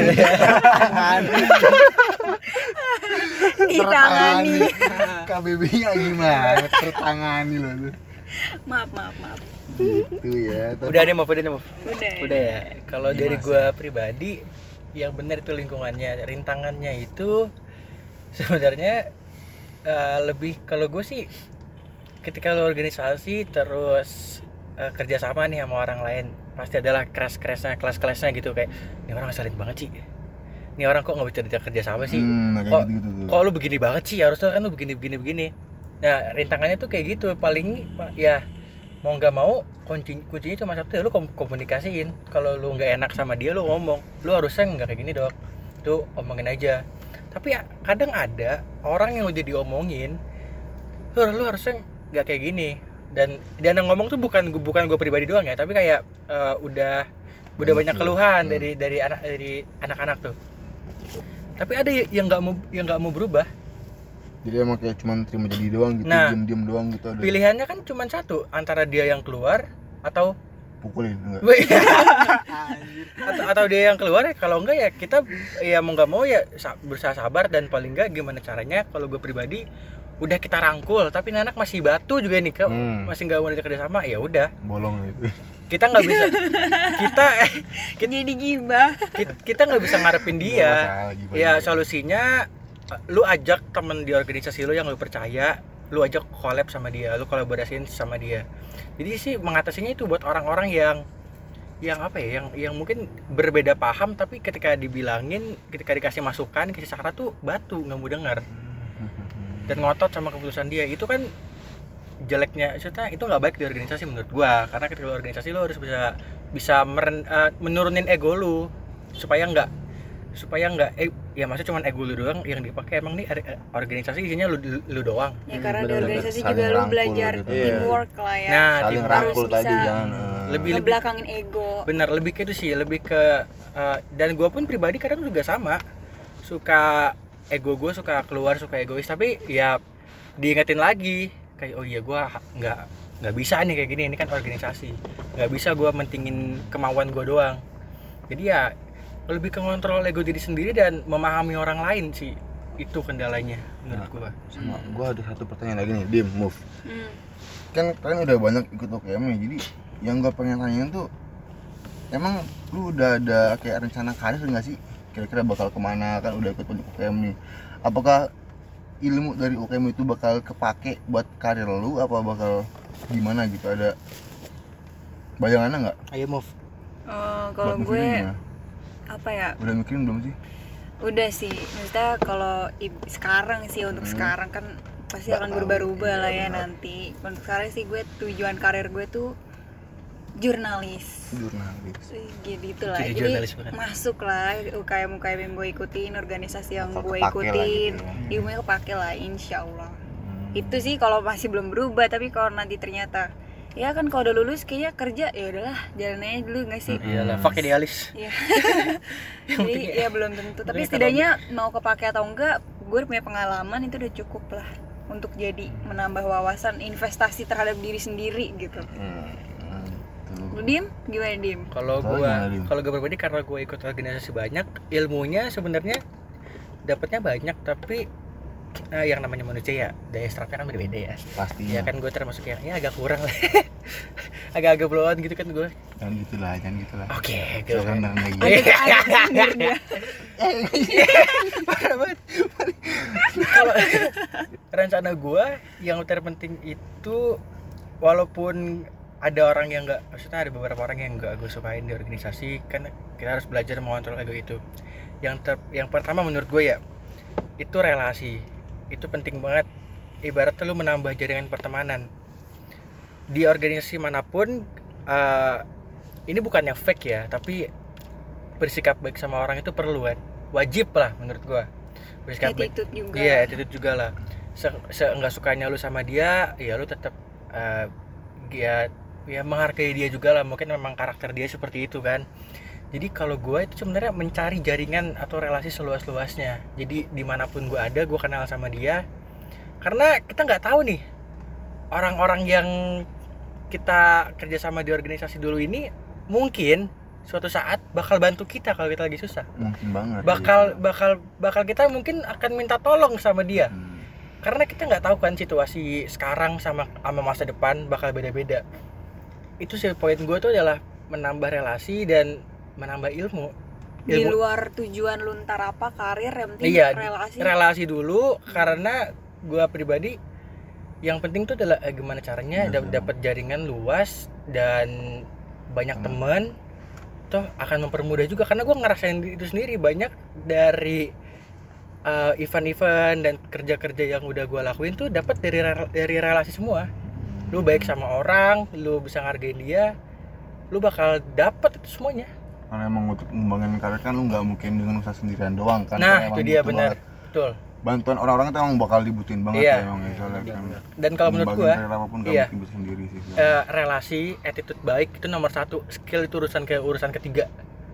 Ditangani KBB nya gimana? Tertangani loh tuh maaf maaf maaf. Gitu ya Tapi- udah deh mau udah deh mau udah. Udah ya. Kalau dari gua pribadi yang benar itu lingkungannya. Rintangannya itu sebenarnya eh, lebih kalau gue sih ketika lo organisasi terus eh, kerjasama nih sama orang lain. Pasti adalah keras kerasnya kelas kelasnya gitu kayak ini orang ngeselin banget sih. Ini orang kok nggak bisa diajak kerja sama sih? Hmm, Kok- gitu gitu kok lu begini banget sih? Harusnya kan lu begini begini begini. Nah rintangannya tuh kayak gitu. Paling ya mau nggak mau kunci kuncinya cuma satu ya lu kom- komunikasiin. Kalau lu nggak enak sama dia lu ngomong. Lu harusnya nggak kayak gini dok. Tuh omongin aja. Tapi ya, kadang ada orang yang udah diomongin lu, lu harusnya nggak kayak gini dan yang ngomong tuh bukan bukan gue pribadi doang ya tapi kayak eh, udah udah Banyak banyak tuh. keluhan Hmm. dari dari anak dari anak-anak tuh. Tapi ada yang nggak mau yang nggak mau berubah. Jadi emang kayak cuman terima jadi doang gitu Nah, diem diem doang gitu ada. pilihannya kan cuma satu antara dia yang keluar atau pukulin enggak. Atau, atau dia yang keluar ya kalau enggak ya kita ya mau nggak mau ya sa- berusaha sabar dan paling enggak gimana caranya kalau gue pribadi udah kita rangkul tapi ini anak masih batu juga nih kak. Hmm. masih nggak mau diajak kerja sama ya udah. Bolong gitu. Kita nggak bisa kita jadi gibah. kita, kita nggak bisa ngarepin dia. masalah, ya ya. solusinya eh, lu ajak temen di organisasi lu yang lu percaya lu ajak collab sama dia lu kolaborasiin sama dia. Jadi sih mengatasinya itu buat orang-orang yang yang apa ya yang yang mungkin berbeda paham tapi ketika dibilangin ketika dikasih masukan kasih saran tuh batu nggak mau dengar dan ngotot sama keputusan dia. Itu kan jeleknya maksudnya itu nggak baik di organisasi menurut gua. Karena ketika lu organisasi lu harus bisa bisa meren- eh, menurunin ego lu. Supaya nggak supaya nggak eh, ya maksudnya cuma ego lu doang yang dipakai. Emang nih organisasi isinya lu, lu, doang. Ya Hmm, karena di bener-bener. organisasi juga lu belajar gitu. Iya. teamwork lah ya. Nah saling tim- harus rangkul tadi bisa jangan Lebih- lebih- ngebelakangin ego. Bener lebih ke itu sih. Lebih ke eh, dan gue pun pribadi kadang juga sama. Suka ego gue suka keluar suka egois tapi ya diingetin lagi. Kayak oh iya gue nggak nggak bisa nih kayak gini ini kan organisasi. Nggak bisa gue mentingin kemauan gue doang. Jadi ya lebih ke kontrol ego diri sendiri dan memahami orang lain sih itu kendalanya menurut gue sama gua ada satu pertanyaan lagi nih dim move. Hmm. kan kalian udah banyak ikut OKM nih jadi yang gua pengen tanyain tuh emang lu udah ada kayak rencana karir nggak sih kira-kira bakal ke mana kan udah ikut banyak OKM nih. Apakah ilmu dari OKM itu bakal kepake buat karir lu? Apa bakal gimana gitu? Ada bayangannya nggak? Ayo move. Eh, kalau gue gimana? apa ya? Udah mikirin belum sih? Udah sih. Maksudnya kalau sekarang sih untuk Hmm. sekarang kan pasti akan berubah-ubah Iya, lah ya nanti. Untuk sekarang sih gue tujuan karir gue tuh jurnalis jurnalis jadi itulah Jadi jadi jurnalis banget. masuk lah UKM UKM yang gue ikutin organisasi yang Bakal gue lah ikutin gitu ya. ilmunya kepake lah insya Allah Hmm. itu sih kalau masih belum berubah tapi kalau nanti ternyata ya kan kalau udah lulus kayaknya kerja ya udahlah jalan aja dulu nggak sih iyalah fuck idealis Iya. Yang Jadi ya belum tentu, tapi setidaknya mau kepake atau enggak, gue punya pengalaman itu udah cukup lah untuk jadi menambah wawasan investasi terhadap diri sendiri gitu. Hmm. Dim, gimana Dim? kalau gua kalau gue pribadi karena gue ikut organisasi banyak ilmunya sebenarnya dapatnya banyak tapi eh, yang namanya manusia ya daya serapnya kan berbeda ya. Pastinya ya kan gue termasuk yang ya agak kurang lah. Agak-agak blow on gitu kan gue jangan gitulah jangan gitulah oke lagi. Ada ada sindir dia. parah banget. Kalau rencana gue yang terpenting itu walaupun ada orang yang nggak maksudnya ada beberapa orang yang nggak gue sukain di organisasi kan kita harus belajar mengontrol ego itu. Yang ter, yang pertama menurut gue ya itu relasi. Itu penting banget. Ibaratnya lu menambah jaringan pertemanan. Di organisasi mana pun eh, ini bukannya fake ya tapi bersikap baik sama orang itu perlu kan. Wajib lah menurut gua bersikap baik. Juga. iya attitude juga lah. Se, se nggak sukanya lu sama dia ya lu tetap eh, ya ya menghargai dia juga lah. Mungkin memang karakter dia seperti itu kan. Jadi kalau gua itu sebenarnya mencari jaringan atau relasi seluas-luasnya. Jadi di mana pun gua ada gua kenal sama dia. Karena kita nggak tahu nih orang-orang yang kita kerjasama di organisasi dulu ini mungkin suatu saat bakal bantu kita kalau kita lagi susah. Mungkin banget bakal gitu. bakal bakal kita mungkin akan minta tolong sama dia. Hmm. karena kita nggak tahu kan situasi sekarang sama sama masa depan bakal beda-beda itu sih poin gue tuh adalah menambah relasi dan menambah ilmu Di ilmu luar tujuan lu ntar apa karir yang penting Iya, relasi. relasi dulu karena gue pribadi yang penting tuh adalah eh, gimana caranya iya. dapat jaringan luas dan banyak Hmm. teman toh akan mempermudah juga karena gue ngerasain itu sendiri banyak dari uh, event-event dan kerja-kerja yang udah gue lakuin tuh dapat dari dari relasi semua lu baik sama orang lu bisa ngargain dia lu bakal dapat itu semuanya karena emang untuk mengembangkan karir kan lu nggak mungkin dengan usaha sendirian doang kan nah itu dia butuh benar betul bantuan orang-orang itu emang bakal dibutuhin banget Iya. ya emang ya, soalnya kan dan kalau menurut karir apa pun iya. mungkin bisa sendiri sih eh, relasi attitude baik itu nomor satu skill itu urusan ke urusan ketiga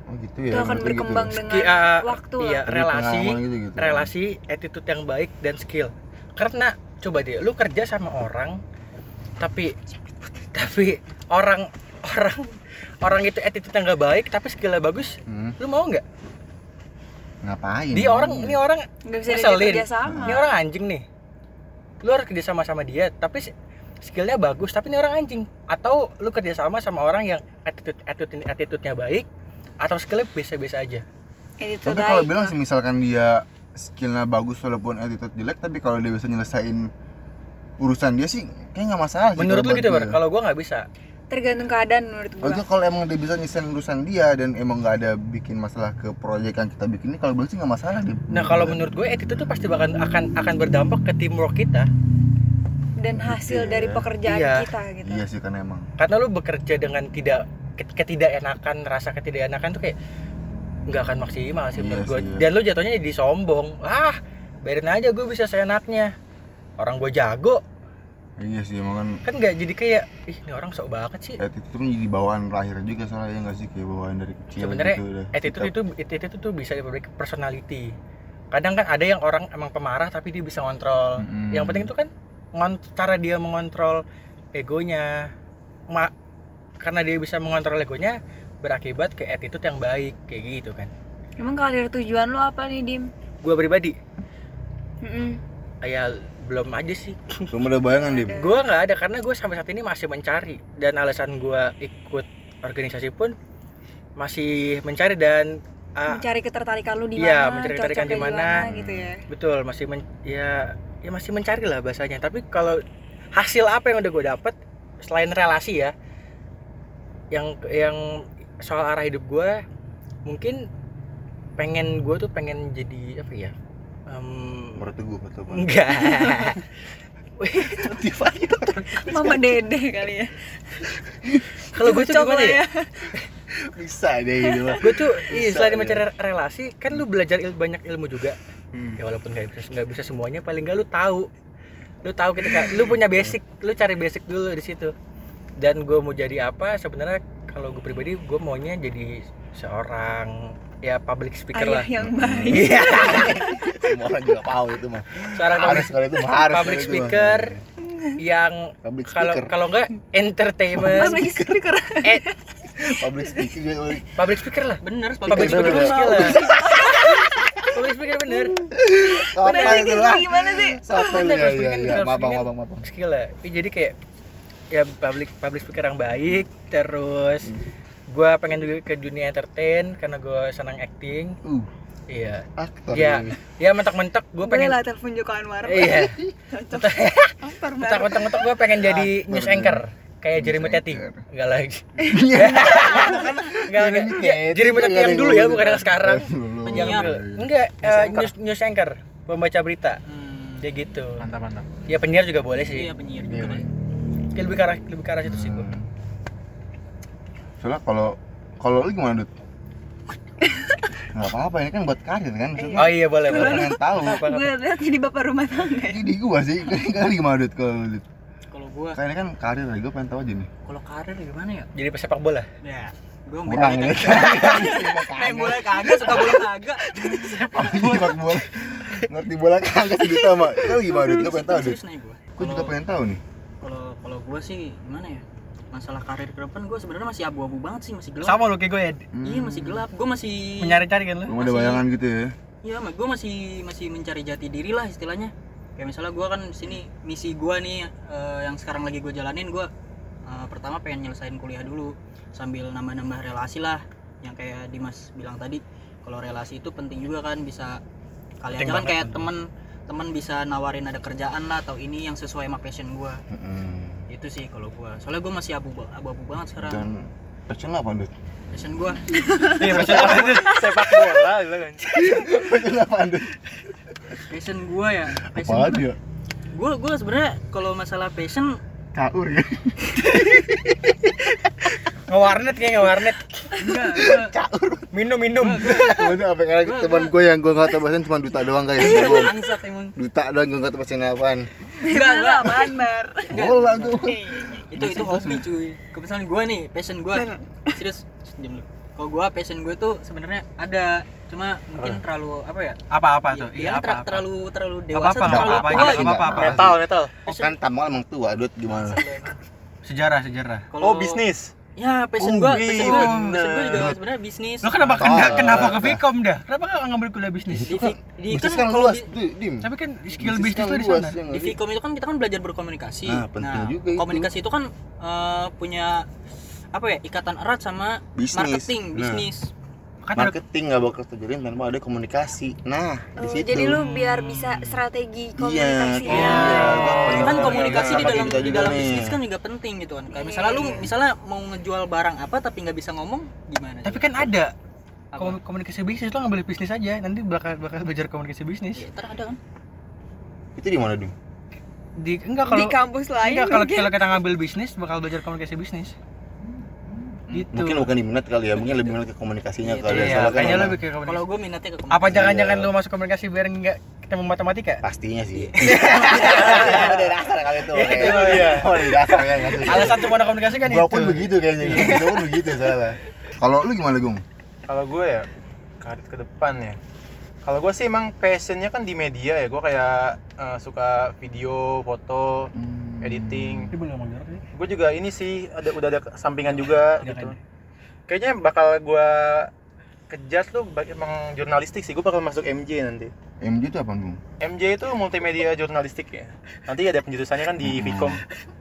oh gitu itu ya akan berarti berkembang gitu. dengan Ski- eh, waktu iya lah. Relasi gitu, gitu. relasi attitude yang baik dan skill karena coba deh lu kerja sama orang tapi tapi orang orang orang itu attitude yang gak baik tapi skillnya bagus Hmm, lu mau nggak? Ngapain? Dia orang ini orang nggak bisa ngeselin. ini orang anjing nih. Lu harus kerja sama sama dia tapi skillnya bagus tapi ini orang anjing. Atau lu kerja sama sama orang yang attitude attitude attitude-nya baik atau skillnya biasa-biasa aja. Attitude tapi kalau bilang sih misalkan dia skillnya bagus walaupun attitude jelek tapi kalau dia bisa nyelesain urusan dia sih kayak nggak masalah menurut lu gitu bar? kalau gua nggak bisa. Tergantung keadaan menurut Oh, gua. itu kalau emang dia bisa nyelesain urusan dia dan emang nggak ada bikin masalah ke proyek yang kita bikin ini kalau bilang sih nggak masalah dia. Nah kalau menurut gue attitude tuh pasti bakal akan akan berdampak ke teamwork kita. Dan hasil Iya. dari pekerjaan Iya. kita gitu. Iya sih kan emang. Karena lu bekerja dengan tidak ket- ketidakenakan rasa ketidakenakan tuh kayak nggak akan maksimal sih Iya menurut gue dan lu jatuhnya jadi sombong. Ah biarin aja gue bisa seenaknya orang gue jago. Iya sih emang kan kan nggak jadi kayak ih ini orang sok banget sih. Attitude itu kan jadi bawaan lahir juga soalnya ya nggak sih? Kayak bawaan dari kecil Sebenarnya gitu udah. attitude itu attitude itu bisa diperbaiki personality. Kadang kan ada yang orang emang pemarah tapi dia bisa ngontrol. Mm-mm. yang penting itu kan cara dia mengontrol egonya. Ma karena dia bisa mengontrol egonya berakibat ke attitude yang baik kayak gitu kan. Emang karir tujuan lu apa nih dim? Gue pribadi. Mm-mm. ya belum aja sih. Belum ada bayangan deh gue nggak ada karena gue sampai saat ini masih mencari. Dan alasan gue ikut organisasi pun masih mencari dan ah, mencari ketertarikan lu di Iya, mana mencari ketertarikan di mana. gitu ya? Betul masih men, ya ya masih mencari lah bahasanya. Tapi kalau hasil apa yang udah gue dapet selain relasi ya yang yang soal arah hidup gue mungkin pengen gue tuh pengen jadi apa ya Em, menurut gue atau apa enggak. Mama dede kali ya. Kalau gue tuh gimana lah ya? Bisa deh gitu gue tuh iya, selain ya. mencari relasi kan lu belajar il- banyak ilmu juga. Hmm. ya walaupun nggak bisa nggak bisa semuanya paling nggak lu tahu. Lu tahu ketika lu punya basic lu cari basic dulu di situ. Dan gue mau jadi apa sebenarnya kalau gue pribadi gue maunya jadi seorang ya public speaker ayah lah. yang baik iya. Semua orang juga tahu itu mah. Seorang harus public, kalau itu mah harus public itu mah. speaker yang public kalau speaker. kalau nggak entertainment. Public speaker. Eh, public speaker juga public speaker lah. Bener public Speaker, lah. Public speaker. Bener. Apa Bener itu lah. gimana sih? Sampai Bener, ya ya ya maaf maaf maaf maaf skill lah. Jadi kayak ya public public speaker yang baik terus gua pengen juga ke dunia entertain karena gue senang acting. Uh. Iya. Aktor Ya. ini. ya mentok-mentok gue boleh pengen lah telepon Joko Anwar iya. Mentok-mentok gue pengen jadi Aktor news ya. anchor. Kayak Jeremy Teti. enggak lagi. Iya. enggak enggak Jeremy ya, Teti yang dulu ya bukan yang sekarang. Yang dulu. Enggak News eh, anchor. news news anchor. Pembaca berita. Ya gitu. Mantap mantap. Ya penyiar juga boleh sih. Iya penyiar Iya, juga kali. Ya, lebih ke arah lebih ke arah situ sih gua Hmm. Soalnya kalau kalau lu gimana dud nggak apa-apa ini kan buat karir kan maksudnya. Oh iya boleh boleh. Pengen tahu. Gue lihat jadi bapak rumah tangga. Ya. jadi gua sih. Kali gimana dud kalau dud kalau gua kayaknya kan karir gua pengen tahu aja nih. Kalau karir gimana ya? Jadi pesepak bola? Ya gua kurang main ya main bola kagak suka bola kagak. Sepak bola. Ngerti bola kagak sih Duta mah lu gimana dud gua pengen tahu gua. Gua juga pengen tahu nih. kalau kalau gua sih gimana ya masalah karir ke depan gua sebenarnya masih abu-abu banget sih masih gelap. Sama lo kayak gue ya iya masih gelap. Gua masih mencari-cari kan lo belum ada bayangan gitu ya? Iya, gue masih masih mencari jati diri lah istilahnya. Kayak misalnya gue kan di sini misi gue nih eh, yang sekarang lagi gue jalanin gue eh, pertama pengen nyelesain kuliah dulu sambil nambah-nambah relasi lah. Yang kayak Dimas bilang tadi kalau relasi itu penting juga kan bisa kali Penting aja kan kayak temen temen bisa nawarin ada kerjaan lah atau ini yang sesuai sama passion gue Mm-mm. Itu sih kalau gue soalnya gue masih abu abu banget sekarang. Dan passion apa dud passion gue iya maksudnya sepak bola gitu kan. Passion apa dud passion gue ya passion apa aja gue gue sebenarnya kalau masalah passion kaur ya ngewarnet kayak ngewarnet. Enggak minum minum Maksudnya apa? Karena teman gue yang gue nggak tahu bahasa cuma duta doang kayak gue bangsat emang. duta doang gue nggak tahu bahasa apaan. Enggak enggak apaan bar? Bola gue itu itu hobi cuy. Kebetulan gue nih passion gue serius diam dulu. Kalau gue passion gue tuh sebenarnya ada. Cuma mungkin terlalu apa ya? Apa apa Iya, tuh? Iya, iya apa apa terlalu terlalu apa dewasa apa terlalu apa apa apa, gitu. apa, apa apa metal metal. Oh, kan tamu emang tua dud gimana? Sejarah sejarah. Oh bisnis ya passion Oh, gue passion gue bener. passion gue juga sebenarnya bisnis lo kenapa Oh. kena, kenapa ke Vkom dah kenapa nggak ngambil kuliah bisnis di, di, di kan kan kalau luas di, tuh dim tapi kan skill Bisnis bisnis kan lo di luas, sana di? Vkom itu kan kita kan belajar berkomunikasi Nah, penting juga itu. komunikasi itu kan eh, punya apa ya ikatan erat sama Bisnis. marketing Nah. bisnis ada marketing nggak bakal terjalin tanpa ada komunikasi nah di Oh, situ jadi lu biar bisa strategi iya komunikasi iya ya. Bang. kan komunikasi di dalam kita di dalam bisnis kan juga penting gitu kan kayak Iya, misalnya lu iya. misalnya mau ngejual barang apa tapi nggak bisa ngomong gimana tapi coba? kan ada Apa? Komunikasi bisnis lo ngambil bisnis aja nanti bakal bakal belajar komunikasi bisnis Iya, ntar ada kan itu di mana dim di enggak di kalau kampus lain enggak kalau kalau kita ngambil bisnis bakal belajar komunikasi bisnis gitu. Mungkin bukan di minat kali ya mungkin lebih minat ke komunikasinya Iya, kali ya. iya kan kayaknya lebih ke kalau komunikasi gue minatnya ke apa jangan-jangan Iya. lu masuk komunikasi biar enggak ketemu matematika? Pastinya sih. Udah dasar kali itu. Itu dia. oh udah dasar kan nggak sih? alasan cuma ada komunikasi kan gua itu. pun begitu kayaknya. Gua pun begitu salah kalau lu gimana Gung? Kalau gue ya karir ke depan ya. Kalau gue sih emang passionnya kan di media ya. Gue kayak eh, suka video, foto, editing. Ini belum ngomong sih. Gue juga ini sih ada udah ada sampingan juga Iya gitu. kan? Kayaknya bakal gue kejar tuh bak- emang jurnalistik sih. Gue bakal masuk MJ nanti. MJ itu apa Gung MJ itu multimedia jurnalistik ya. Nanti ada penjurusannya kan di Vcom.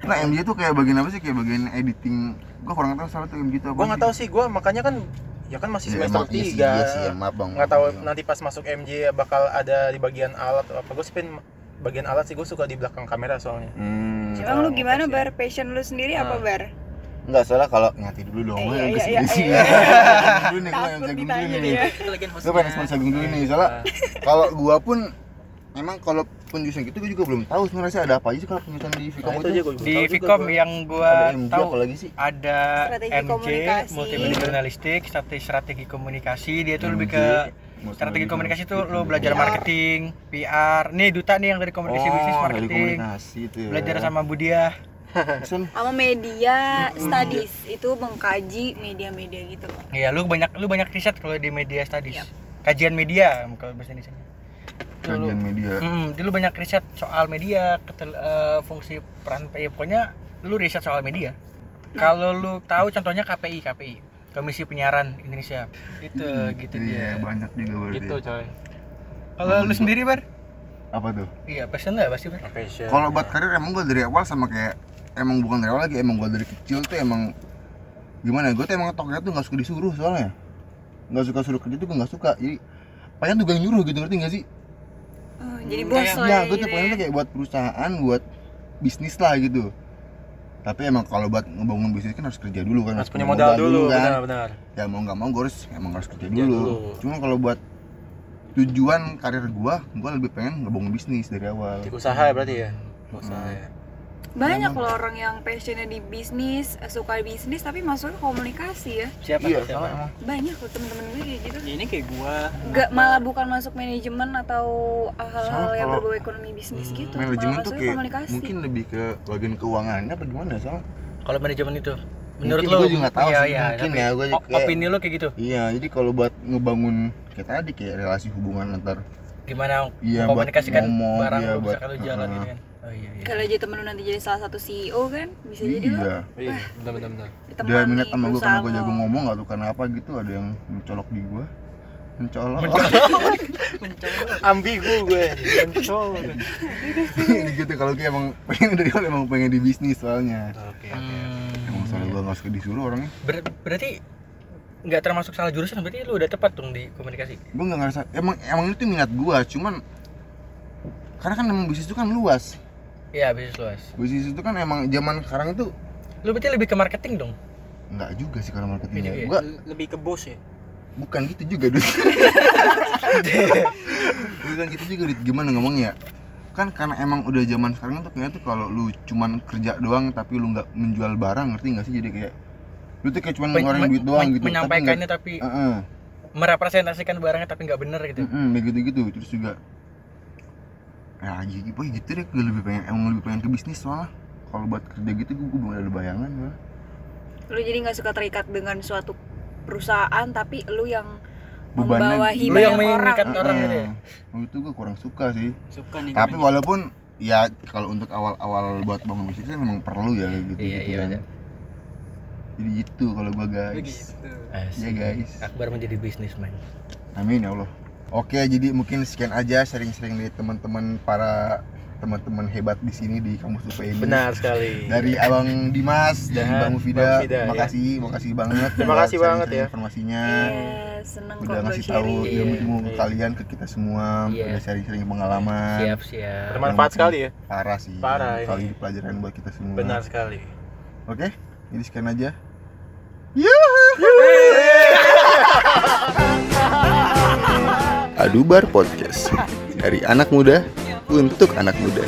nah MJ itu kayak bagian apa sih kayak bagian editing gua kurang tahu salah tuh MJ itu apa Gue nggak tahu sih. Gue makanya kan ya kan masih Ya, semester iya sih, tiga. iya sih, ya, maaf bang nggak tahu Bang. nanti pas masuk MJ bakal ada di bagian alat atau apa gue sih pengen bagian alat sih gue suka di belakang kamera soalnya Hmm. Emang lu gimana bar passion lu sendiri apa Nah. bar? Enggak salah kalau ngati dulu dong. Eh, Gua iya, yang iya, ke sini iya, Dulu nih gua yang jagung dulu nih. Lagi Gue pengen sponsor jagung dulu nih. Soalnya kalau gua pun emang kalau penjurusan gitu gua juga belum tahu sebenarnya sih ada apa aja sih kalau penjurusan di Vcom Nah, itu gue di Vcom yang MJ tahu lagi sih? ada Strategi MJ multimedia jurnalistik strategi strategi komunikasi dia tuh lebih ke strategi komunikasi tuh jurnalistik, lo belajar PR. marketing PR nih duta nih yang dari komunikasi oh, bisnis marketing komunikasi itu ya. belajar sama Budia. Sama media studies itu mengkaji media-media gitu loh. Iya, lu banyak lu banyak riset kalau di media studies. Yap. Kajian media kalau bahasa Indonesia. Tuh, lu- kajian media. Hmm, dulu banyak riset soal media, ketel, eh, fungsi peran ya, pokoknya lu riset soal media. Kalau lu tahu contohnya KPI, KPI, Komisi Penyiaran Indonesia. Itu gitu Iya, dia. banyak juga berarti. gitu coy Kalau lu sendiri, Bar? Apa tuh? Iya, passion enggak pasti, Bar? passion Kalau buat karir emang gua dari awal sama kayak emang bukan dari awal lagi emang gua dari kecil tuh emang gimana ya gue tuh emang toknya tuh nggak suka disuruh soalnya nggak suka suruh kerja tuh gue nggak suka jadi pengen tuh gue yang nyuruh gitu ngerti nggak sih Oh, jadi Hmm, bos lah ya ya gue tuh gitu pengen ya. tuh kayak buat perusahaan buat bisnis lah gitu tapi emang kalau buat ngebangun bisnis kan harus kerja dulu kan harus punya modal dulu kan. benar-benar ya mau nggak mau gue harus emang harus kerja Kerja dulu, dulu. cuma kalau buat tujuan karir gua gua lebih pengen ngebangun bisnis dari awal. Usaha ya berarti ya? Usaha ya Banyak loh orang yang passionnya di bisnis, eh, suka bisnis tapi masuknya komunikasi ya. Siapa? iya siapa? sama emang Banyak loh temen-temen gue kayak gitu. ini kayak gua Gak malah bukan masuk manajemen atau hal-hal Sama yang berbau ekonomi bisnis gitu. manajemen malah tuh kayak komunikasi. mungkin lebih ke bagian keuangannya apa gimana soalnya Kalau manajemen itu menurut Mungkin lu? gua juga nggak tahu iya, sih, iya, mungkin tapi ya, gua o- kayak- opini lu kayak gitu. Iya, jadi kalau buat ngebangun kayak tadi kayak relasi hubungan antar Gimana Iya, buat mengkomunikasikan ngomong, barang iya, buat- bisa kalau jalan uh-uh. gitu kan. Oh iya iya. Kalau aja temen lu nanti jadi salah satu CEO kan, bisa jadi lo iya. iya benar benar benar Dia minat sama gue karena gue jago ngomong gak tuh karena apa gitu ada yang mencolok di gue mencolok. Ambigu gue. Mencol Jadi gitu kalau kayak emang pengen dari awal emang pengen di bisnis soalnya. Oke Hmm. emang soalnya gue gak suka disuruh orangnya. Ber- berarti nggak termasuk salah jurusan berarti lu udah tepat dong di komunikasi. gue gak ngerasa emang emang itu minat gue cuman karena kan emang bisnis itu kan luas Iya, bisnis luas. bisnis itu kan emang zaman sekarang itu Lu berarti lebih ke marketing dong. nggak juga sih kalau Iya marketingnya juga ya. gue lebih ke bos ya bukan gitu juga duit bukan gitu juga duit gimana ngomongnya kan karena emang udah zaman sekarang tuh kayaknya tuh kalau lu cuman kerja doang tapi lu nggak menjual barang ngerti nggak sih jadi kayak lu tuh kayak cuman ngeluarin duit doang men- gitu menyampaikannya tapi tapi Heeh. merepresentasikan barangnya tapi nggak bener gitu. begitu gitu terus juga ya gitu boy gitu deh gue lebih pengen emang lebih pengen ke bisnis soalnya kalau buat kerja gitu gue, gue belum ada bayangan gue Lu jadi nggak suka terikat dengan suatu perusahaan tapi lu yang Bebannya- membawahi Lu yang orang. mengikat orang gitu ya. Itu gue kurang suka sih suka nih tapi gue. walaupun ya kalau untuk awal-awal buat bangun bisnis kan memang perlu ya kayak gitu, Iya, gitu iya, kan. bener. jadi gitu kalau gua guys begitu ya guys Akbar menjadi bisnisman. amin ya Allah oke jadi mungkin sekian aja sharing-sharing dari teman-teman para teman-teman hebat di sini di kampus UP ini benar sekali dari Abang Dimas dan Dan Bang Mufida, Bang Mufida, ya. makasih makasih banget Terima kasih banget ya. informasinya Iya, udah gue ngasih tahu sharing. Iya, ilmu ke iya. kalian ke kita semua Iya. udah sharing-sharing pengalaman Siap, siap. bermanfaat sekali ya parah sih Parah ini. kali pelajaran buat kita semua benar sekali oke jadi sekian aja Adubar Podcast dari anak muda untuk anak muda.